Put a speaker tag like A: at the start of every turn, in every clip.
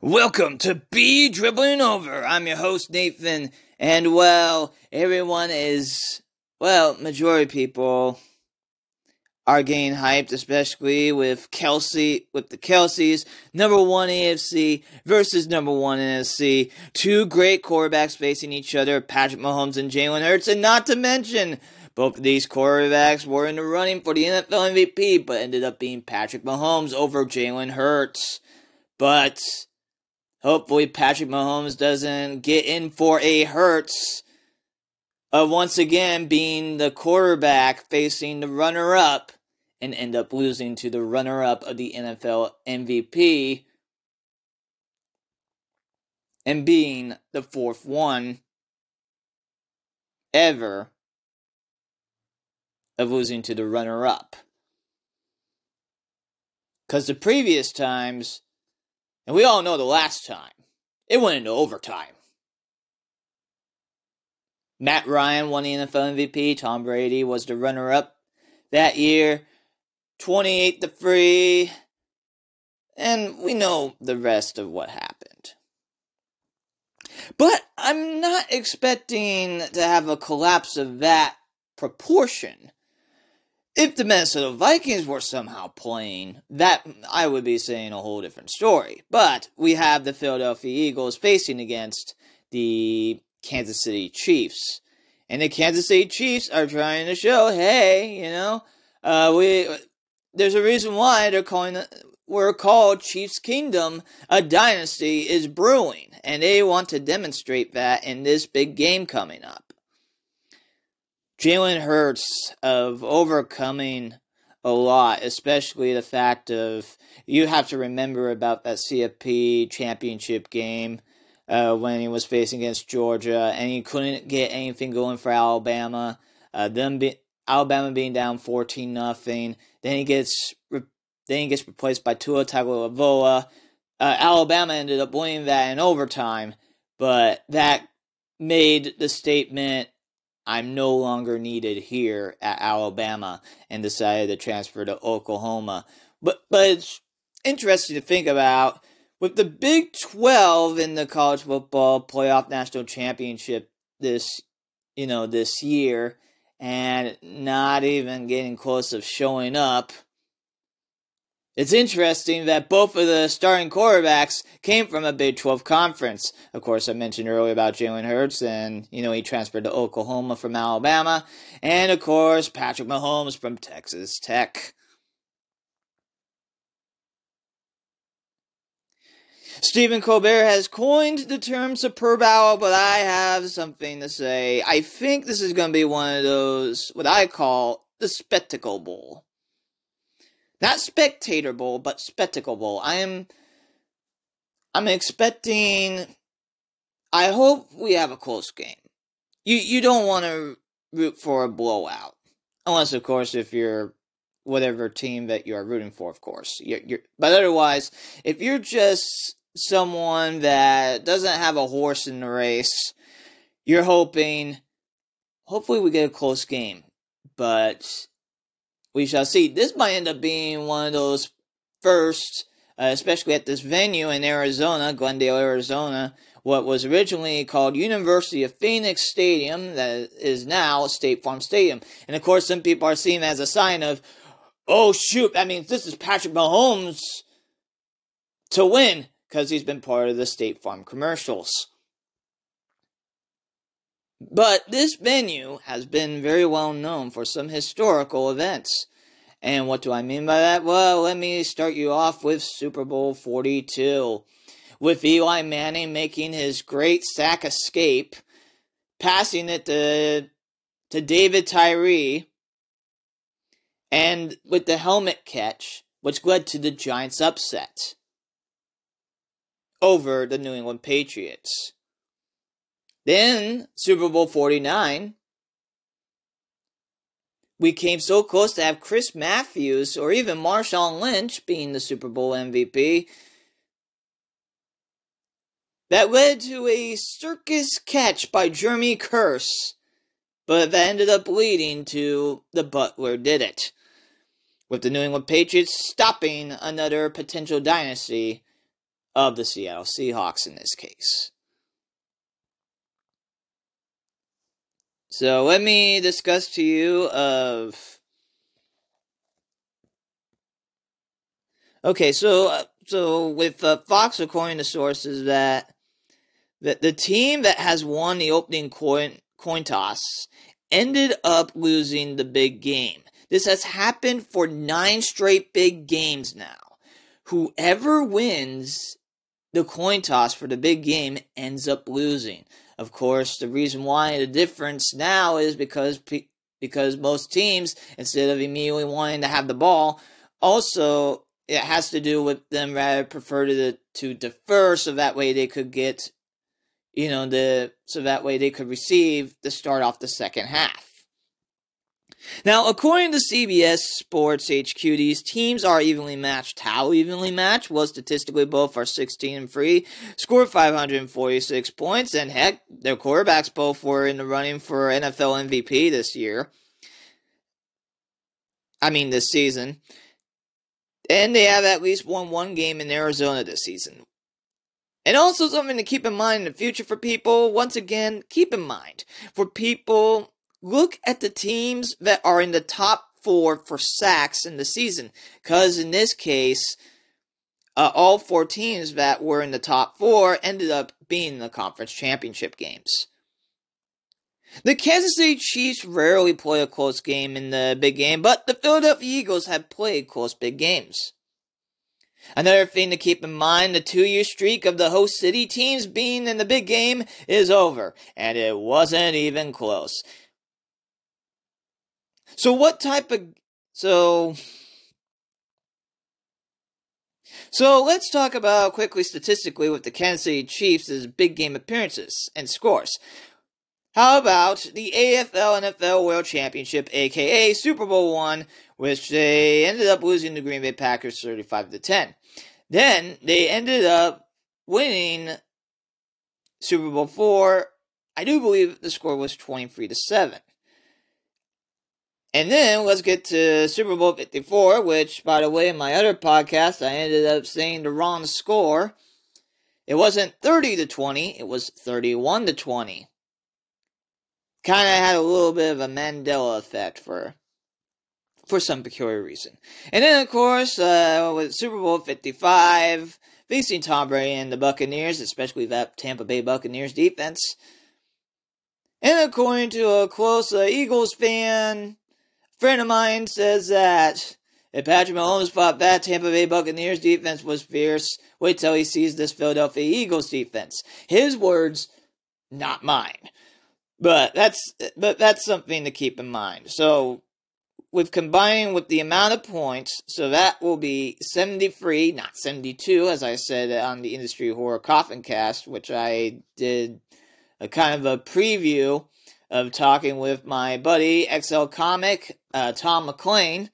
A: Welcome to Be Dribbling Over. I'm your host, Nathan, and well, everyone is, well, majority people are getting hyped, especially with Kelce, with the Kelces, number one AFC versus number one NFC. Two great quarterbacks facing each other, Patrick Mahomes and Jalen Hurts, and not to mention, both of these quarterbacks were in the running for the NFL MVP, but ended up being Patrick Mahomes over Jalen Hurts. But hopefully Patrick Mahomes doesn't get in for a Hurts of once again being the quarterback facing the runner up and end up losing to the runner up of the NFL MVP and being the fourth one ever of losing to the runner up. Because the previous times, and we all know the last time, it went into overtime. Matt Ryan won the NFL MVP. Tom Brady was the runner up that year. 28 to 3. And we know the rest of what happened. But I'm not expecting to have a collapse of that proportion. If the Minnesota Vikings were somehow playing, that I would be saying a whole different story. But we have the Philadelphia Eagles facing against the Kansas City Chiefs. And the Kansas City Chiefs are trying to show, hey, you know, uh, we there's a reason why they're calling we're called Chiefs Kingdom. A dynasty is brewing, and they want to demonstrate that in this big game coming up. Jalen Hurts of overcoming a lot, especially the fact of you have to remember about that CFP championship game uh, when he was facing against Georgia, and he couldn't get anything going for Alabama. Uh, them be, Alabama being down fourteen nothing. Then he gets re- then he gets replaced by Tua Tagovailoa. Uh, Alabama ended up winning that in overtime, but that made the statement I'm no longer needed here at Alabama and decided to transfer to Oklahoma. But but it's interesting to think about with the Big 12 in the college football playoff national championship this you know this year and not even getting close of showing up. It's interesting that both of the starting quarterbacks came from a Big 12 conference. Of course, I mentioned earlier about Jalen Hurts, and, you know, he transferred to Oklahoma from Alabama. And, of course, Patrick Mahomes from Texas Tech. Stephen Colbert has coined the term superb owl, but I have something to say. I think this is going to be one of those, what I call the spectacle bowl. Not spectator bowl, but spectacle bowl. I am, I'm expecting, I hope we have a close game. You, you don't want to root for a blowout. Unless, of course, if you're whatever team that you are rooting for, of course. You're, you're, but otherwise, if you're just someone that doesn't have a horse in the race, you're hoping, hopefully, we get a close game. But we shall see. This might end up being one of those first, uh, especially at this venue in Arizona, Glendale, Arizona, what was originally called University of Phoenix Stadium, that is now State Farm Stadium. And of course, some people are seeing as a sign of, oh shoot, that means this is Patrick Mahomes to win because he's been part of the State Farm commercials. But this venue has been very well known for some historical events. And what do I mean by that? Well, let me start you off with Super Bowl 42. With Eli Manning making his great sack escape, passing it to, to David Tyree, and with the helmet catch, which led to the Giants' upset over the New England Patriots. Then, Super Bowl 49, we came so close to have Chris Matthews or even Marshawn Lynch being the Super Bowl MVP. That led to a circus catch by Jeremy Kearse, but that ended up leading to the Butler did it. With the New England Patriots stopping another potential dynasty of the Seattle Seahawks in this case. So let me discuss to you of Okay, so uh, so with uh, Fox, according to sources, that that the team that has won the opening coin coin toss ended up losing the big game. This has happened for nine straight big games now. Whoever wins the coin toss for the big game ends up losing. Of course, the reason why the difference now is because because most teams, instead of immediately wanting to have the ball, also it has to do with them rather prefer to to defer so that way they could get you know the so that way they could receive the start off the second half. Now, according to CBS Sports HQ, these teams are evenly matched. How evenly matched? Well, statistically, both are 16 and 3, scored 546 points, and heck, their quarterbacks both were in the running for NFL MVP this year. I mean, this season. And they have at least won one game in Arizona this season. And also something to keep in mind in the future for people, once again, keep in mind, for people, look at the teams that are in the top four for sacks in the season. Because in this case, uh, all four teams that were in the top four ended up being in the conference championship games. The Kansas City Chiefs rarely play a close game in the big game, but the Philadelphia Eagles have played close big games. Another thing to keep in mind the two year streak of the host city teams being in the big game is over, and it wasn't even close. So, what type of. So. So let's talk about quickly statistically with the Kansas City Chiefs' big game appearances and scores. How about the AFL NFL World Championship, aka Super Bowl one, which they ended up losing to Green Bay Packers 35 to 10. Then they ended up winning Super Bowl 4. I do believe the score was 23 to 7. And then let's get to Super Bowl 54, which, by the way, in my other podcast, I ended up saying the wrong score. It wasn't 30 to 20, it was 31 to 20 kind of had a little bit of a Mandela effect for for some peculiar reason. And then, of course, uh, with Super Bowl 55, facing Tom Brady and the Buccaneers, especially that Tampa Bay Buccaneers defense. And according to a close uh, Eagles fan, friend of mine says that if Patrick Mahomes thought that Tampa Bay Buccaneers defense was fierce, wait till he sees this Philadelphia Eagles defense. His words, not mine. But that's but that's something to keep in mind. So with combining with the amount of points, so that will be 73, not 72, as I said on the Industry Horror Coffin Cast, which I did a kind of a preview of talking with my buddy XL Comic, uh, Tom McLean.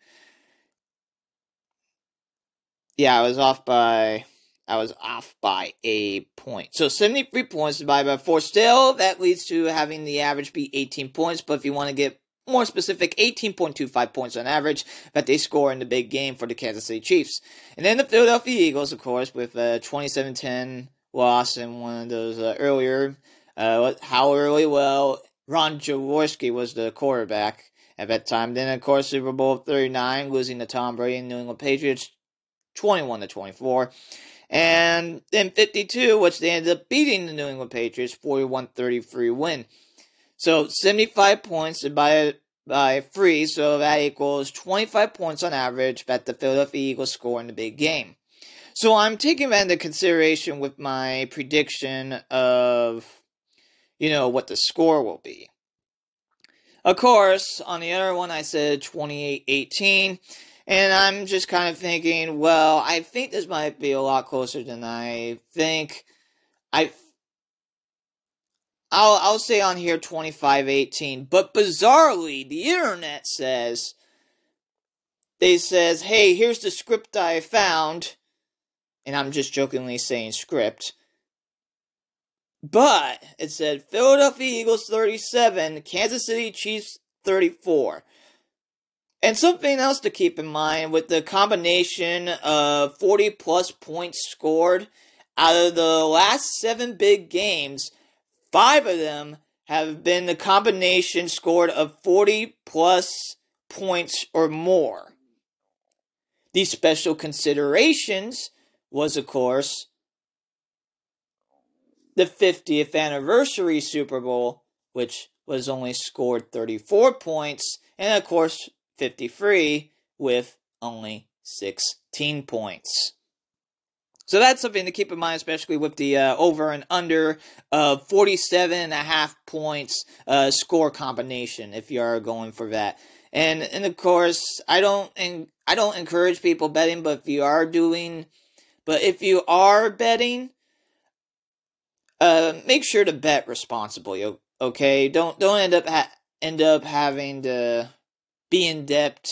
A: Yeah, I was off by I was off by a point. So 73 points divided by 4. Still, that leads to having the average be 18 points. But if you want to get more specific, 18.25 points on average that they score in the big game for the Kansas City Chiefs. And then the Philadelphia Eagles, of course, with a 27-10 loss in one of those uh, earlier. Uh, how early? Well, Ron Jaworski was the quarterback at that time. Then, of course, Super Bowl 39, losing to Tom Brady and New England Patriots 21 to 24. And then 52, which they ended up beating the New England Patriots 41 33 win. So 75 points by by three, so that equals 25 points on average that the Philadelphia Eagles score in the big game. So I'm taking that into consideration with my prediction of, you know, what the score will be. Of course, on the other one, I said 28 18. And I'm just kind of thinking, well, I think this might be a lot closer than I think. I I'll I'll say on here 2518, but bizarrely the internet says they says, "Hey, here's the script I found." And I'm just jokingly saying script. But it said Philadelphia Eagles 37, Kansas City Chiefs 34. And something else to keep in mind with the combination of 40 plus points scored, out of the last seven big games, five of them have been the combination scored of 40 plus points or more. These special considerations was, of course, the 50th anniversary Super Bowl, which was only scored 34 points, and of course, 53 with only 16 points. So that's something to keep in mind, especially with the uh, over and under uh, 47 and a half points uh, score combination if you are going for that. And and of course, I don't and I don't encourage people betting, but if you are doing, but if you are betting, uh, make sure to bet responsibly. Okay, don't don't end up ha- end up having to be in debt.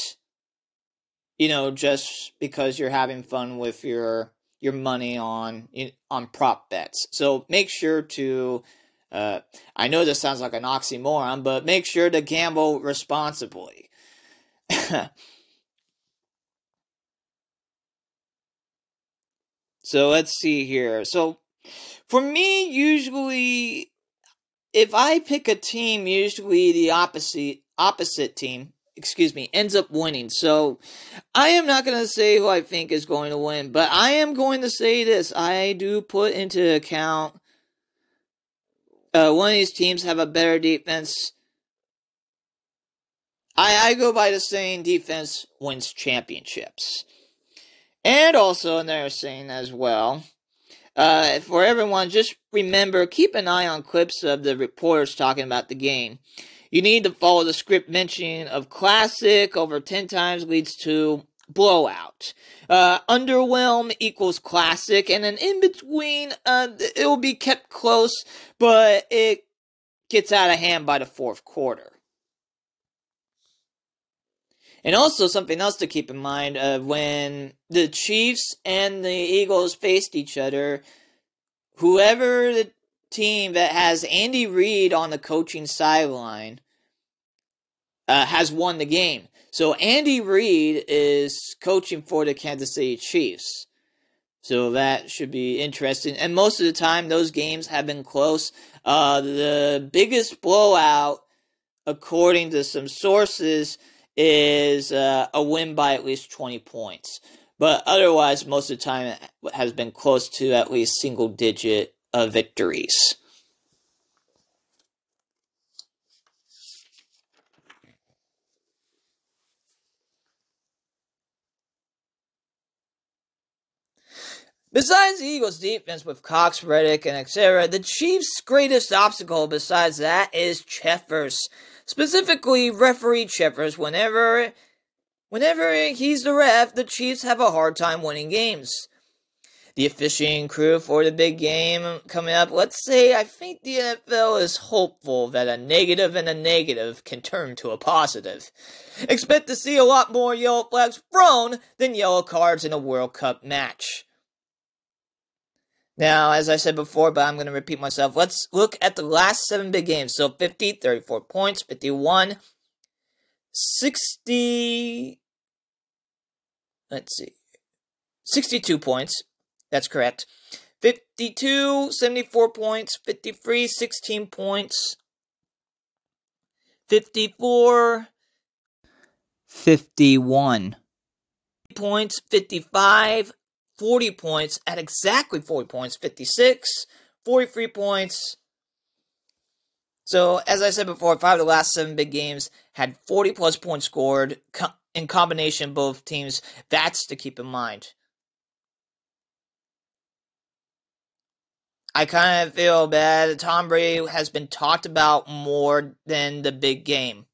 A: You know, just because you're having fun with your your money on on prop bets. So make sure to. Uh, I know this sounds like an oxymoron, but make sure to gamble responsibly. so let's see here. So for me, usually, if I pick a team, usually the opposite opposite team, excuse me, ends up winning. So I am not going to say who I think is going to win, but I am going to say this: I do put into account uh, one of these teams have a better defense I, I go by the saying defense wins championships. And also, and they're saying as well, uh, for everyone, just remember, keep an eye on clips of the reporters talking about the game. You need to follow the script mentioning of classic over 10 times leads to blowout. Uh, underwhelm equals classic, and then in between, uh, it will be kept close, but it gets out of hand by the fourth quarter. And also something else to keep in mind uh, when the Chiefs and the Eagles faced each other, whoever the team that has Andy Reid on the coaching sideline uh, has won the game. So Andy Reid is coaching for the Kansas City Chiefs. So that should be interesting. And most of the time, those games have been close. Uh, the biggest blowout, according to some sources, is uh, a win by at least 20 points. But otherwise, most of the time, it has been close to at least single digit uh, victories. Besides the Eagles' defense with Cox, Reddick, and etc., the Chiefs' greatest obstacle besides that is Cheffers specifically referee Cheffers whenever whenever he's the ref, the Chiefs have a hard time winning games. The officiating crew for the big game coming up, let's say I think the NFL is hopeful that a negative and a negative can turn to a positive. Expect to see a lot more yellow flags thrown than yellow cards in a World Cup match. Now, as I said before, but I'm going to repeat myself, let's look at the last seven big games. So 50, 34 points, 51, 60, let's see, 62 points. That's correct. 52, 74 points, 53, 16 points, 54, 51 points, 55, 40 points at exactly 40 points 56, 43 points. So, as I said before, five of the last seven big games had 40 plus points scored in combination, both teams. That's to keep in mind. I kind of feel bad. Tom Brady has been talked about more than the big game.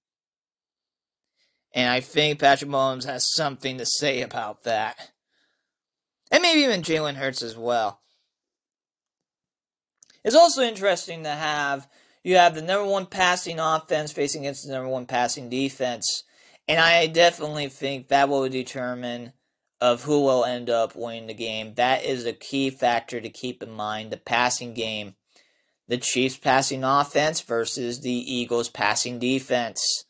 A: And I think Patrick Mahomes has something to say about that. And maybe even Jalen Hurts as well. It's also interesting to have you have the number one passing offense facing against the number one passing defense. And I definitely think that will determine of who will end up winning the game. That is a key factor to keep in mind. The passing game. The Chiefs passing offense versus the Eagles passing defense.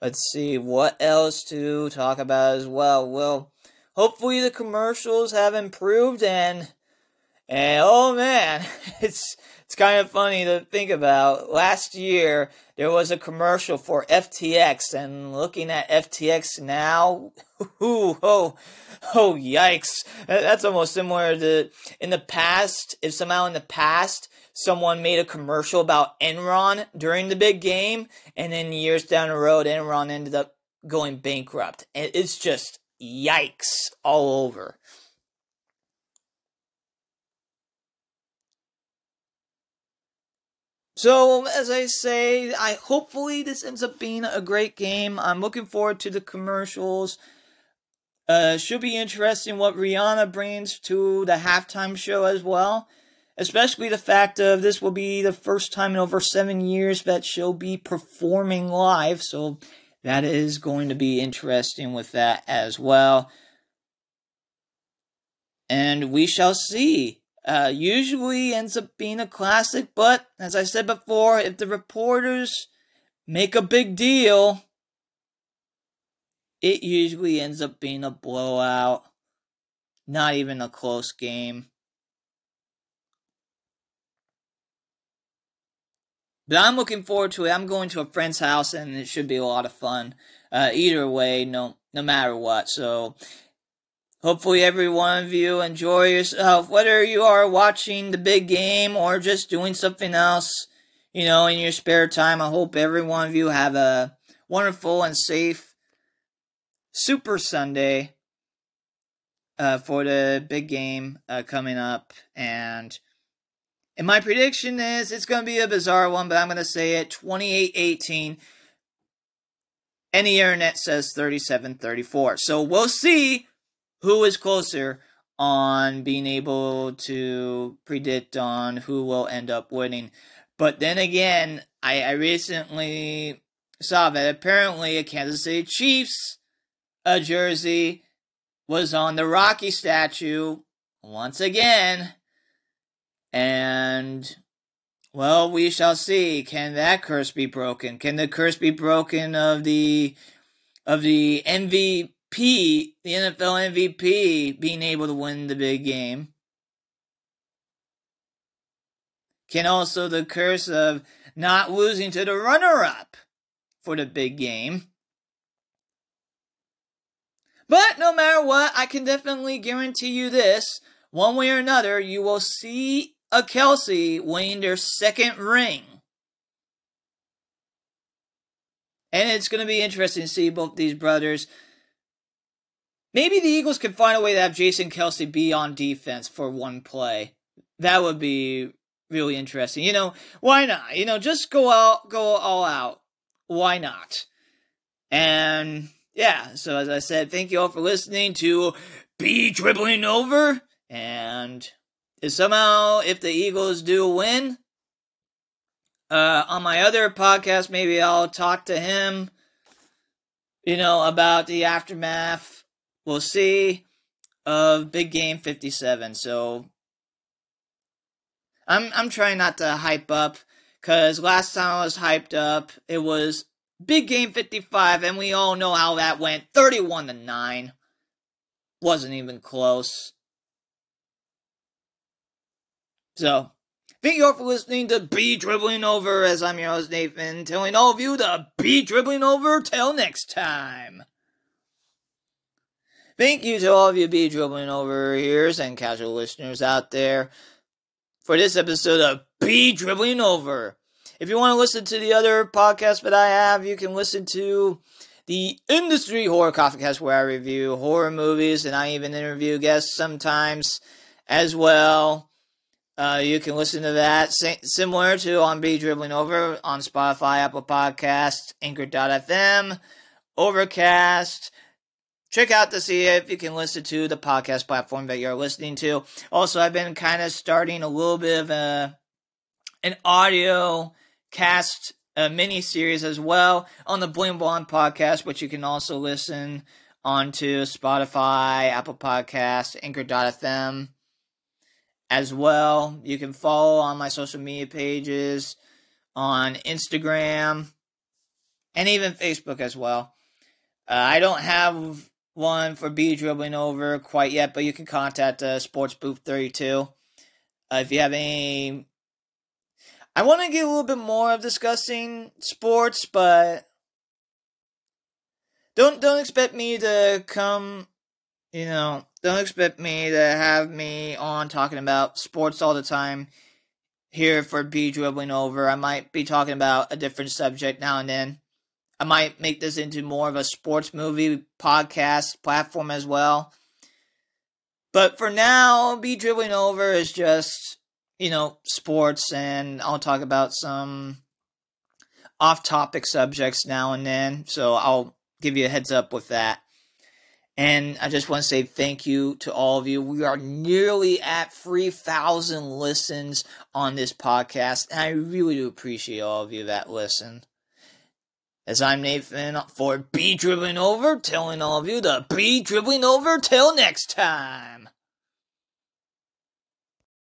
A: Let's see what else to talk about as well. Well, hopefully the commercials have improved and and oh man, it's it's kind of funny to think about. Last year there was a commercial for FTX, and looking at FTX now, ooh, oh, oh, yikes! That's almost similar to in the past. If somehow in the past someone made a commercial about Enron during the big game, and then years down the road, Enron ended up going bankrupt. It's just yikes all over. So as I say, I hopefully this ends up being a great game. I'm looking forward to the commercials. Uh, should be interesting what Rihanna brings to the halftime show as well. Especially the fact of this will be the first time in over seven years that she'll be performing live. So that is going to be interesting with that as well. And we shall see uh, usually ends up being a classic, but as I said before, if the reporters make a big deal, it usually ends up being a blowout, not even a close game. But I'm looking forward to it. I'm going to a friend's house, and it should be a lot of fun. Uh, either way, no, no matter what. So Hopefully, every one of you enjoy yourself, whether you are watching the big game or just doing something else, you know, in your spare time. I hope every one of you have a wonderful and safe Super Sunday uh, for the big game uh, coming up. And, and my prediction is it's going to be a bizarre one, but I'm going to say it 28 18. And the internet says 37 34. So we'll see who is closer on being able to predict on who will end up winning. But then again, I, I recently saw that apparently a Kansas City Chiefs a jersey was on the Rocky statue once again. And well, we shall see. Can that curse be broken? Can the curse be broken of the of the P, the NFL MVP, being able to win the big game. Can also the curse of not losing to the runner up for the big game. But no matter what, I can definitely guarantee you this one way or another, you will see a Kelce winning their second ring. And it's going to be interesting to see both these brothers Maybe the Eagles can find a way to have Jason Kelce be on defense for one play. That would be really interesting. You know, why not? You know, just go out, go all out. Why not? And yeah, so as I said, thank you all for listening to Be Dribbling Over. And if somehow, if the Eagles do win, uh, on my other podcast, maybe I'll talk to him, you know, about the aftermath we'll see of Big Game 57. So I'm I'm trying not to hype up cuz last time I was hyped up, it was Big Game 55 and we all know how that went. 31 to 9. Wasn't even close. So, thank you all for listening to Be Dribbling Over as I'm your host Nathan, telling all of you to be dribbling over till next time. Thank you to all of you be dribbling over ears and casual listeners out there for this episode of Be Dribbling Over. If you want to listen to the other podcasts that I have, you can listen to the Industry Horror Coffee Cast, where I review horror movies and I even interview guests sometimes as well. Uh, you can listen to that similar to on Be Dribbling Over on Spotify, Apple Podcasts, Anchor.fm, Overcast, check out to see if you can listen to the podcast platform that you're listening to. Also, I've been kind of starting a little bit of a an audio cast a mini series as well on the Bling Blonde podcast, which you can also listen onto Spotify, Apple Podcasts, Anchor.fm as well. You can follow on my social media pages on Instagram and even Facebook as well. Uh, I don't have one for B dribbling over quite yet, but you can contact uh, Sports Booth 32 uh, if you have any. I want to get a little bit more of discussing sports, but don't don't expect me to come. You know, don't expect me to have me on talking about sports all the time here for B dribbling over. I might be talking about a different subject now and then. I might make this into more of a sports movie podcast platform as well. But for now, be dribbling over is just, you know, sports, and I'll talk about some off topic subjects now and then. So I'll give you a heads up with that. And I just want to say thank you to all of you. We are nearly at 3,000 listens on this podcast, and I really do appreciate all of you that listen. As I'm Nathan for B Dribbling Over, telling all of you to be dribbling over till next time.